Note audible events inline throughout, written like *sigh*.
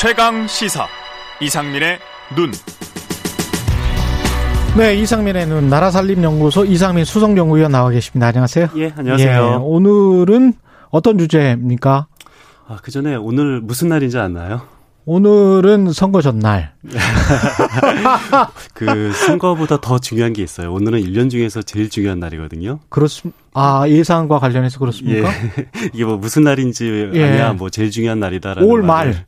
최강 시사 이상민의 눈. 네, 이상민의 눈 나라살림연구소 이상민 수석연구위원 나와 계십니다. 안녕하세요. 예, 안녕하세요. 예, 오늘은 어떤 주제입니까? 아, 그 전에 오늘 무슨 날인지 아나요? 오늘은 선거 전날. *laughs* 그 선거보다 더 중요한 게 있어요. 오늘은 1년 중에서 제일 중요한 날이거든요. 그렇습니다. 아, 예상과 관련해서 그렇습니까? 예. *laughs* 이게 뭐 무슨 날인지 예. 아니야, 뭐 제일 중요한 날이다라는 5월 말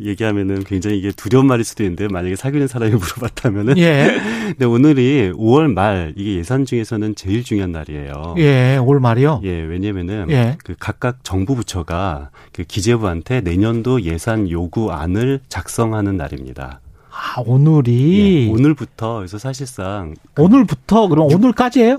얘기하면은 굉장히 이게 두려운 말일 수도 있는데 만약에 사귀는 사람이 *laughs* 물어봤다면은 예. *laughs* 근데 오늘이 5월 말 이게 예산 중에서는 제일 중요한 날이에요. 예, 5월 말이요? 예, 왜냐면은 예. 그 각각 정부 부처가 그 기재부한테 내년도 예산 요구안을 작성하는 날입니다. 아, 오늘이 예, 오늘부터 그래서 사실상 오늘부터 그럼 오늘까지예요?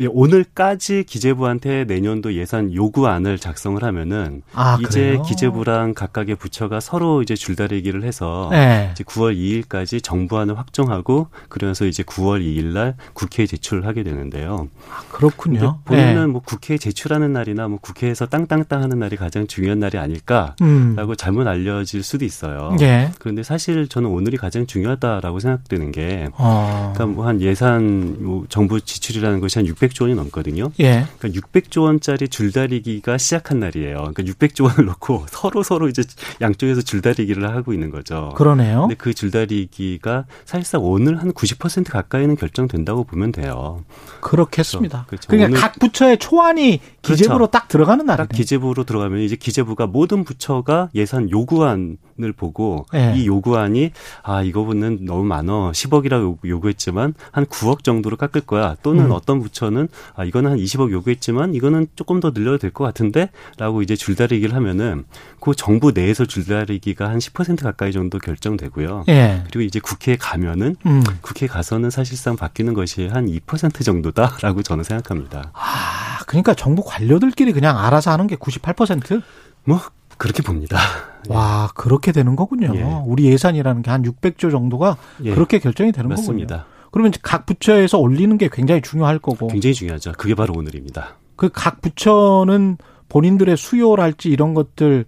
예, 오늘까지 기재부한테 내년도 예산 요구안을 작성을 하면은 아, 이제 그래요? 기재부랑 각각의 부처가 서로 이제 줄다리기를 해서 네. 이제 9월 2일까지 정부안을 확정하고 그러면서 이제 9월 2일 날 국회에 제출을 하게 되는데요. 아, 그렇군요. 본인은 네. 뭐 국회에 제출하는 날이나 뭐 국회에서 땅땅땅 하는 날이 가장 중요한 날이 아닐까라고 음. 잘못 알려질 수도 있어요. 네. 그런데 사실 저는 오늘이 가장 중요하다라고 생각되는 게 어. 그러니까 뭐 한 예산 뭐 정부 지출이라는 것이 한 600. 600조 원이 넘거든요. 예. 그러니까 600조 원짜리 줄다리기가 시작한 날이에요. 그러니까 600조 원을 놓고 *laughs* 서로 서로 이제 양쪽에서 줄다리기를 하고 있는 거죠. 그러네요. 근데 그 줄다리기가 사실상 오늘 한 90% 가까이는 결정된다고 보면 돼요. 그렇겠습니다. 그렇죠. 그러니까 각 부처의 초안이 그렇죠. 기재부로 그렇죠. 딱 들어가는 날이네. 딱 기재부로 들어가면 이제 기재부가 모든 부처가 예산 요구안을 보고 예. 이 요구안이 아 이거는 너무 많어 10억이라고 요구했지만 한 9억 정도로 깎을 거야 또는 음. 어떤 부처는 보면은 아 이거는 한 20억 요구했지만 이거는 조금 더 늘려도 될 것 같은데라고 이제 줄다리기를 하면은 그 정부 내에서 줄다리기가 한 10% 가까이 정도 결정되고요. 예. 그리고 이제 국회에 가면은 음. 국회에 가서는 사실상 바뀌는 것이 한 2% 정도다라고 *laughs* 저는 생각합니다. 아, 그러니까 정부 관료들끼리 그냥 알아서 하는 게 98%? 뭐 그렇게 봅니다. *laughs* 와, 그렇게 되는 거군요. 예. 우리 예산이라는 게 한 600조 정도가 예. 그렇게 결정이 되는 맞습니다. 거군요. 그러면 각 부처에서 올리는 게 굉장히 중요할 거고. 굉장히 중요하죠. 그게 바로 오늘입니다. 그 각 부처는 본인들의 수요랄지 이런 것들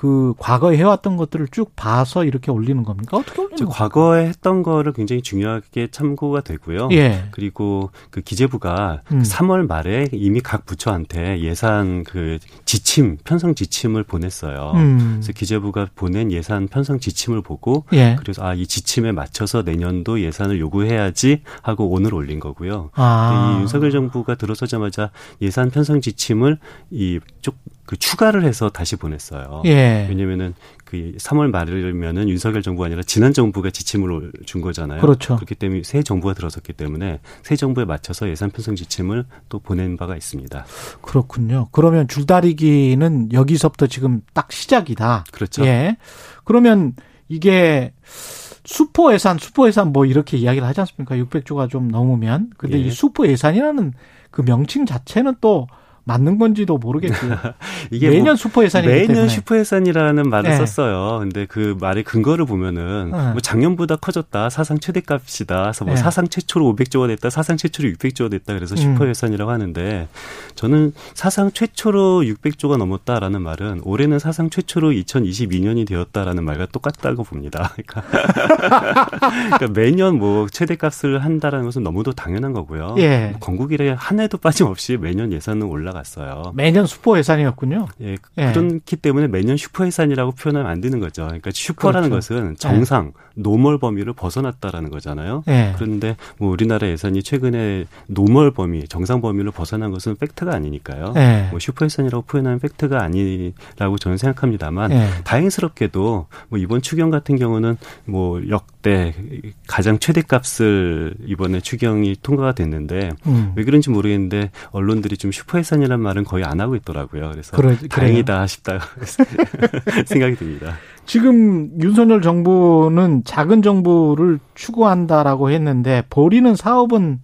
그 과거에 해왔던 것들을 쭉 봐서 이렇게 올리는 겁니까? 어떻게 올리는 겁니까? 과거에 했던 거를 굉장히 중요하게 참고가 되고요. 예. 그리고 그 기재부가 음. 3월 말에 이미 각 부처한테 예산 그 지침 편성 지침을 보냈어요. 음. 그래서 기재부가 보낸 예산 편성 지침을 보고 예. 그래서 아 이 지침에 맞춰서 내년도 예산을 요구해야지 하고 오늘 올린 거고요. 아. 이 윤석열 정부가 들어서자마자 예산 편성 지침을 이쪽 그 추가를 해서 다시 보냈어요. 예. 왜냐면은 그 3월 말이면은 윤석열 정부가 아니라 지난 정부가 지침을 준 거잖아요. 그렇죠. 그렇기 때문에 새 정부가 들어섰기 때문에 새 정부에 맞춰서 예산 편성 지침을 또 보낸 바가 있습니다. 그렇군요. 그러면 줄다리기는 여기서부터 지금 딱 시작이다. 그렇죠. 예. 그러면 이게 수포 예산, 수포 예산 뭐 이렇게 이야기를 하지 않습니까? 600조가 좀 넘으면. 근데 예. 이 수포 예산이라는 그 명칭 자체는 또 맞는 건지도 모르겠고요. *laughs* 이게 매년 뭐 슈퍼 예산이 매년 슈퍼 예산이라는 말을 네. 썼어요. 근데 그 말의 근거를 보면은 네. 뭐 작년보다 커졌다. 사상 최대값이다. 그래서 뭐 네. 사상 최초로 500조가 됐다. 사상 최초로 600조가 됐다. 그래서 슈퍼 음. 예산이라고 하는데 저는 사상 최초로 600조가 넘었다라는 말은 올해는 사상 최초로 2022년이 되었다라는 말과 똑같다고 봅니다. *laughs* 그러니까, *laughs* 그러니까 매년 뭐 최대값을 한다라는 것은 너무도 당연한 거고요. 예. 건국 이래 한 해도 빠짐없이 매년 예산은 올라가 올라갔어요. 매년 슈퍼 예산이었군요. 예, 예. 그렇기 때문에 매년 슈퍼 예산이라고 표현하면 안 되는 거죠. 그러니까 슈퍼라는 그렇죠. 것은 정상, 예. normal 범위를 벗어났다라는 거잖아요. 예. 그런데 뭐 우리나라 예산이 최근에 normal 범위, 정상 범위를 벗어난 것은 팩트가 아니니까요. 예. 뭐 슈퍼 예산이라고 표현하면 팩트가 아니라고 저는 생각합니다,만 예. 다행스럽게도 뭐 이번 추경 같은 경우는 뭐 역대 가장 최대값을 이번에 추경이 통과가 됐는데 음. 왜 그런지 모르겠는데 언론들이 좀 슈퍼 예산이라는 이란 말은 거의 안 하고 있더라고요. 그래서 그래, 다행이다 싶다 *laughs* 생각이 듭니다. 지금 윤석열 정부는 작은 정부를 추구한다라고 했는데 버리는 사업은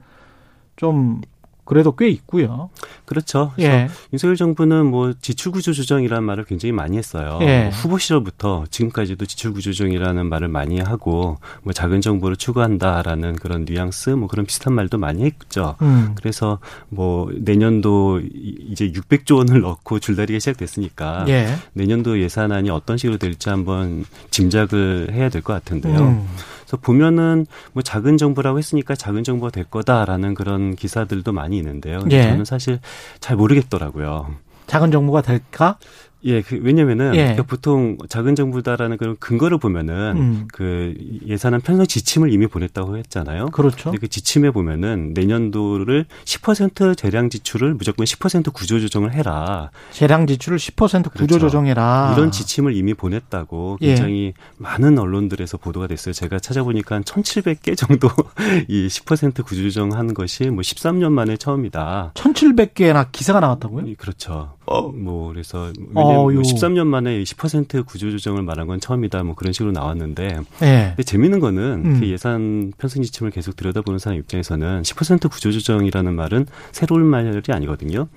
좀 그래도 꽤 있고요. 그렇죠. 예. 윤석열 정부는 뭐 지출 구조 조정이라는 말을 굉장히 많이 했어요. 예. 뭐 후보 시절부터 지금까지도 지출 구조 조정이라는 말을 많이 하고 뭐 작은 정부를 추구한다라는 그런 뉘앙스 뭐 그런 비슷한 말도 많이 했죠. 음. 그래서 뭐 내년도 이제 600조 원을 넣고 줄다리기 시작됐으니까 예. 내년도 예산안이 어떤 식으로 될지 한번 짐작을 해야 될 것 같은데요. 음. 그래서 보면은 뭐 작은 정부라고 했으니까 작은 정부가 될 거다라는 그런 기사들도 많이 있는데요. 예. 저는 사실 잘 모르겠더라고요. 작은 정부가 될까? 예, 그, 왜냐면은 예. 그러니까 보통 작은 정부다라는 그런 근거를 보면은 음. 그 예산안 편성 지침을 이미 보냈다고 했잖아요. 그렇죠. 근데 그 지침에 보면은 내년도를 10% 재량 지출을 무조건 10% 구조 조정을 해라. 재량 지출을 10% 구조 그렇죠. 조정해라. 이런 지침을 이미 보냈다고 예. 굉장히 예. 많은 언론들에서 보도가 됐어요. 제가 찾아보니까 1,700개 정도 *laughs* 이 10% 구조 조정한 것이 뭐 13년 만에 처음이다. 1,700개나 기사가 나왔다고요? 그렇죠. 어. 뭐 그래서 왜냐면 뭐 13년 만에 10% 구조 조정을 말한 건 처음이다. 뭐 그런 식으로 나왔는데. 네. 근데 재밌는 거는 음. 그 예산 편성 지침을 계속 들여다보는 사람 입장에서는 10% 구조 조정이라는 말은 새로운 말이 아니거든요.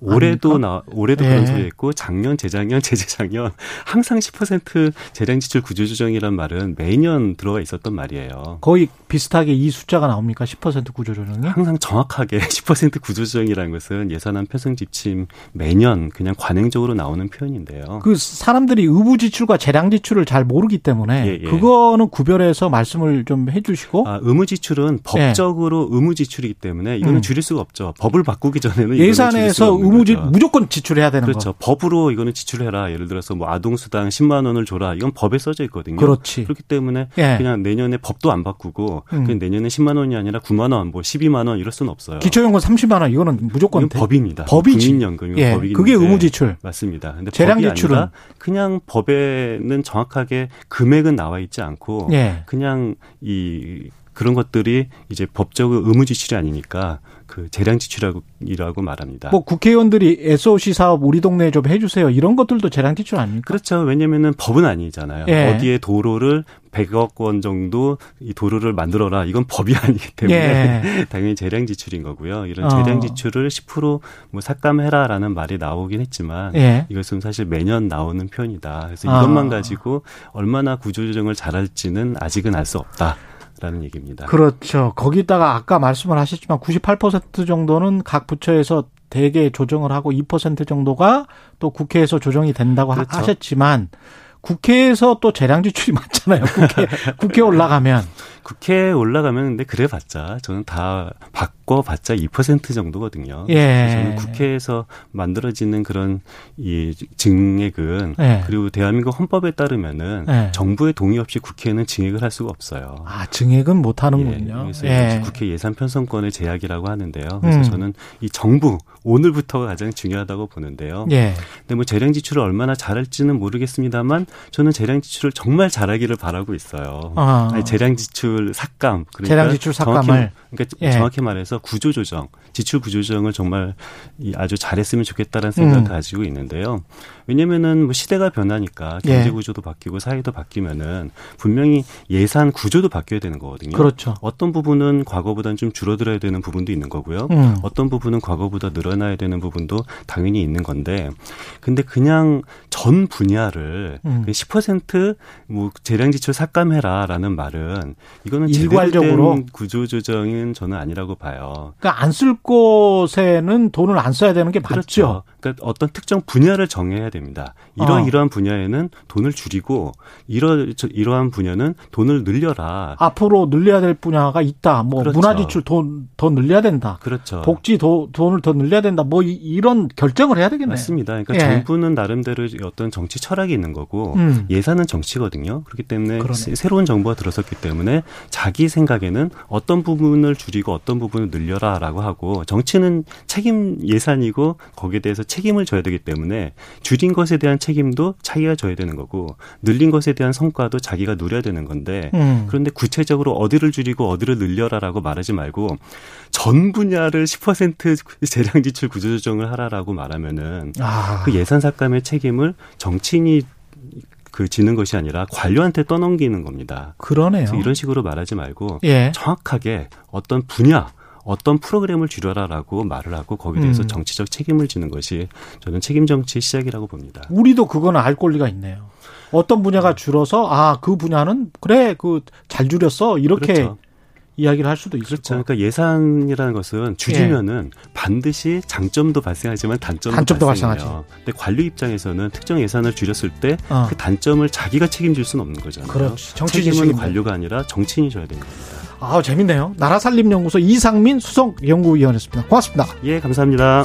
올해도 나 올해도 네. 그런 소리 했고 작년, 재작년, *laughs* 재재작년 항상 10% 재량 지출 구조 조정이란 말은 매년 들어가 있었던 말이에요. 거의 비슷하게 이 숫자가 나옵니까? 10% 구조 조정이? 항상 정확하게 *laughs* 10% 구조 조정이라는 것은 예산안 편성 지침 매년 그냥 관행적으로 나오는 표현인데요. 그 사람들이 의무 지출과 재량 지출을 잘 모르기 때문에 예, 예. 그거는 구별해서 말씀을 좀 해주시고. 아, 의무 지출은 법적으로 예. 의무 지출이기 때문에 이거는 음. 줄일 수가 없죠. 법을 바꾸기 전에는 예산에서 의무지 무조건 지출해야 되는 그렇죠. 거. 법으로 이거는 지출해라. 예를 들어서 뭐 아동 수당 10만 원을 줘라. 이건 법에 써져 있거든요. 그렇지. 그렇기 때문에 예. 그냥 내년에 법도 안 바꾸고 음. 그냥 내년에 10만 원이 아니라 9만 원, 뭐 12만 원 이럴 수는 없어요. 기초연금 30만 원 이거는 무조건 대... 법입니다. 법이지. 국민연금이 예. 법이기 그게 의무 지출. 맞습니다. 근데 재량 지출은 그냥 법에는 정확하게 금액은 나와 있지 않고 예. 그냥 이 그런 것들이 이제 법적으로 의무 지출이 아니니까 그 재량 지출이라고 말합니다. 뭐 국회의원들이 SOC 사업 우리 동네에 좀 해주세요. 이런 것들도 재량 지출 아닙니까? 그렇죠. 왜냐면은 법은 아니잖아요. 예. 어디에 도로를 100억 원 정도 이 도로를 만들어라. 이건 법이 *laughs* 아니기 때문에 예. *laughs* 당연히 재량 지출인 거고요. 이런 재량 어. 지출을 10%뭐 삭감해라라는 말이 나오긴 했지만 예. 이것은 사실 매년 나오는 표현이다. 그래서 이것만 어. 가지고 얼마나 구조조정을 잘할지는 아직은 알 수 없다. 라는 얘기입니다. 그렇죠. 거기다가 아까 말씀을 하셨지만 98% 정도는 각 부처에서 대개 조정을 하고 2% 정도가 또 국회에서 조정이 된다고 그렇죠. 하셨지만 국회에서 또 재량 지출이 *laughs* 많잖아요. 국회 국회 올라가면 국회에 올라가면 근데 그래봤자 저는 다 바꿔봤자 2% 정도거든요. 예. 저는 국회에서 만들어지는 그런 이 증액은 예. 그리고 대한민국 헌법에 따르면은 예. 정부의 동의 없이 국회는 증액을 할 수가 없어요. 아 증액은 못 하는군요. 예. 그래서 예. 국회 예산 편성권의 제약이라고 하는데요. 그래서 음. 저는 이 정부 오늘부터가 가장 중요하다고 보는데요. 예. 근데 뭐 재량 지출을 얼마나 잘할지는 모르겠습니다만 저는 재량 지출을 정말 잘하기를 바라고 있어요. 아. 아니, 재량 지출 지출 삭감 그러니까 재량 지출 삭감을 정확히, 그러니까 예. 정확히 말해서 구조 조정, 지출 구조 조정을 정말 아주 잘했으면 좋겠다라는 생각을 음. 가지고 있는데요. 왜냐면은 뭐 시대가 변하니까 예. 경제 구조도 예. 바뀌고 사회도 바뀌면은 분명히 예산 구조도 바뀌어야 되는 거거든요. 그렇죠. 어떤 부분은 과거보다는 좀 줄어들어야 되는 부분도 있는 거고요. 음. 어떤 부분은 과거보다 늘어나야 되는 부분도 당연히 있는 건데 근데 그냥 전 분야를 음. 10%뭐 재량 지출 삭감해라라는 말은 이거는 일괄적으로 구조 조정은 저는 아니라고 봐요. 그러니까 안 쓸 곳에는 돈을 안 써야 되는 게 맞죠. 그렇죠. 그러니까 어떤 특정 분야를 정해야 됩니다. 이러 어. 이러한 분야에는 돈을 줄이고 이러 이러한 분야는 돈을 늘려라. 앞으로 늘려야 될 분야가 있다. 뭐 그렇죠. 문화 지출 돈 더 늘려야 된다. 그렇죠. 복지 도, 돈을 더 늘려야 된다. 뭐 이, 런 결정을 해야 되겠네요. 맞습니다. 그러니까 예. 정부는 나름대로 어떤 정치 철학이 있는 거고 음. 예산은 정치거든요. 그렇기 때문에 그러네. 새로운 정부가 들어섰기 때문에 자기 생각에는 어떤 부분을 줄이고 어떤 부분을 늘려라라고 하고 정치는 책임 예산이고 거기에 대해서 책임 을 져야 되기 때문에 줄인 것에 대한 책임도 자기가 져야 되는 거고 늘린 것에 대한 성과도 자기가 누려야 되는 건데 음. 그런데 구체적으로 어디를 줄이고 어디를 늘려라라고 말하지 말고 전 분야를 10% 재량 지출 구조 조정을 하라라고 말하면은 아. 그 예산 삭감의 책임을 정치인이 그 지는 것이 아니라 관료한테 떠넘기는 겁니다. 그러네요. 이런 식으로 말하지 말고 예. 정확하게 어떤 분야 어떤 프로그램을 줄여라라고 말을 하고 거기에 대해서 음. 정치적 책임을 지는 것이 저는 책임 정치의 시작이라고 봅니다. 우리도 그거는 알 권리가 있네요. 어떤 분야가 줄어서 아 그 분야는 그래 그 잘 줄였어 이렇게 그렇죠. 이야기를 할 수도 있죠. 그렇죠. 그러니까 예산이라는 것은 줄이면은 예. 반드시 장점도 발생하지만 단점도, 단점도 발생하죠. 근데 관료 입장에서는 특정 예산을 줄였을 때그 어. 단점을 자기가 책임질 수는 없는 거잖아요. 그렇지. 정치 책임은 관료가 아니라 정치인이 져야 되는 겁니다. 아, 재밌네요. 나라살림연구소 이상민 수석 연구위원이었습니다. 고맙습니다. 예, 감사합니다.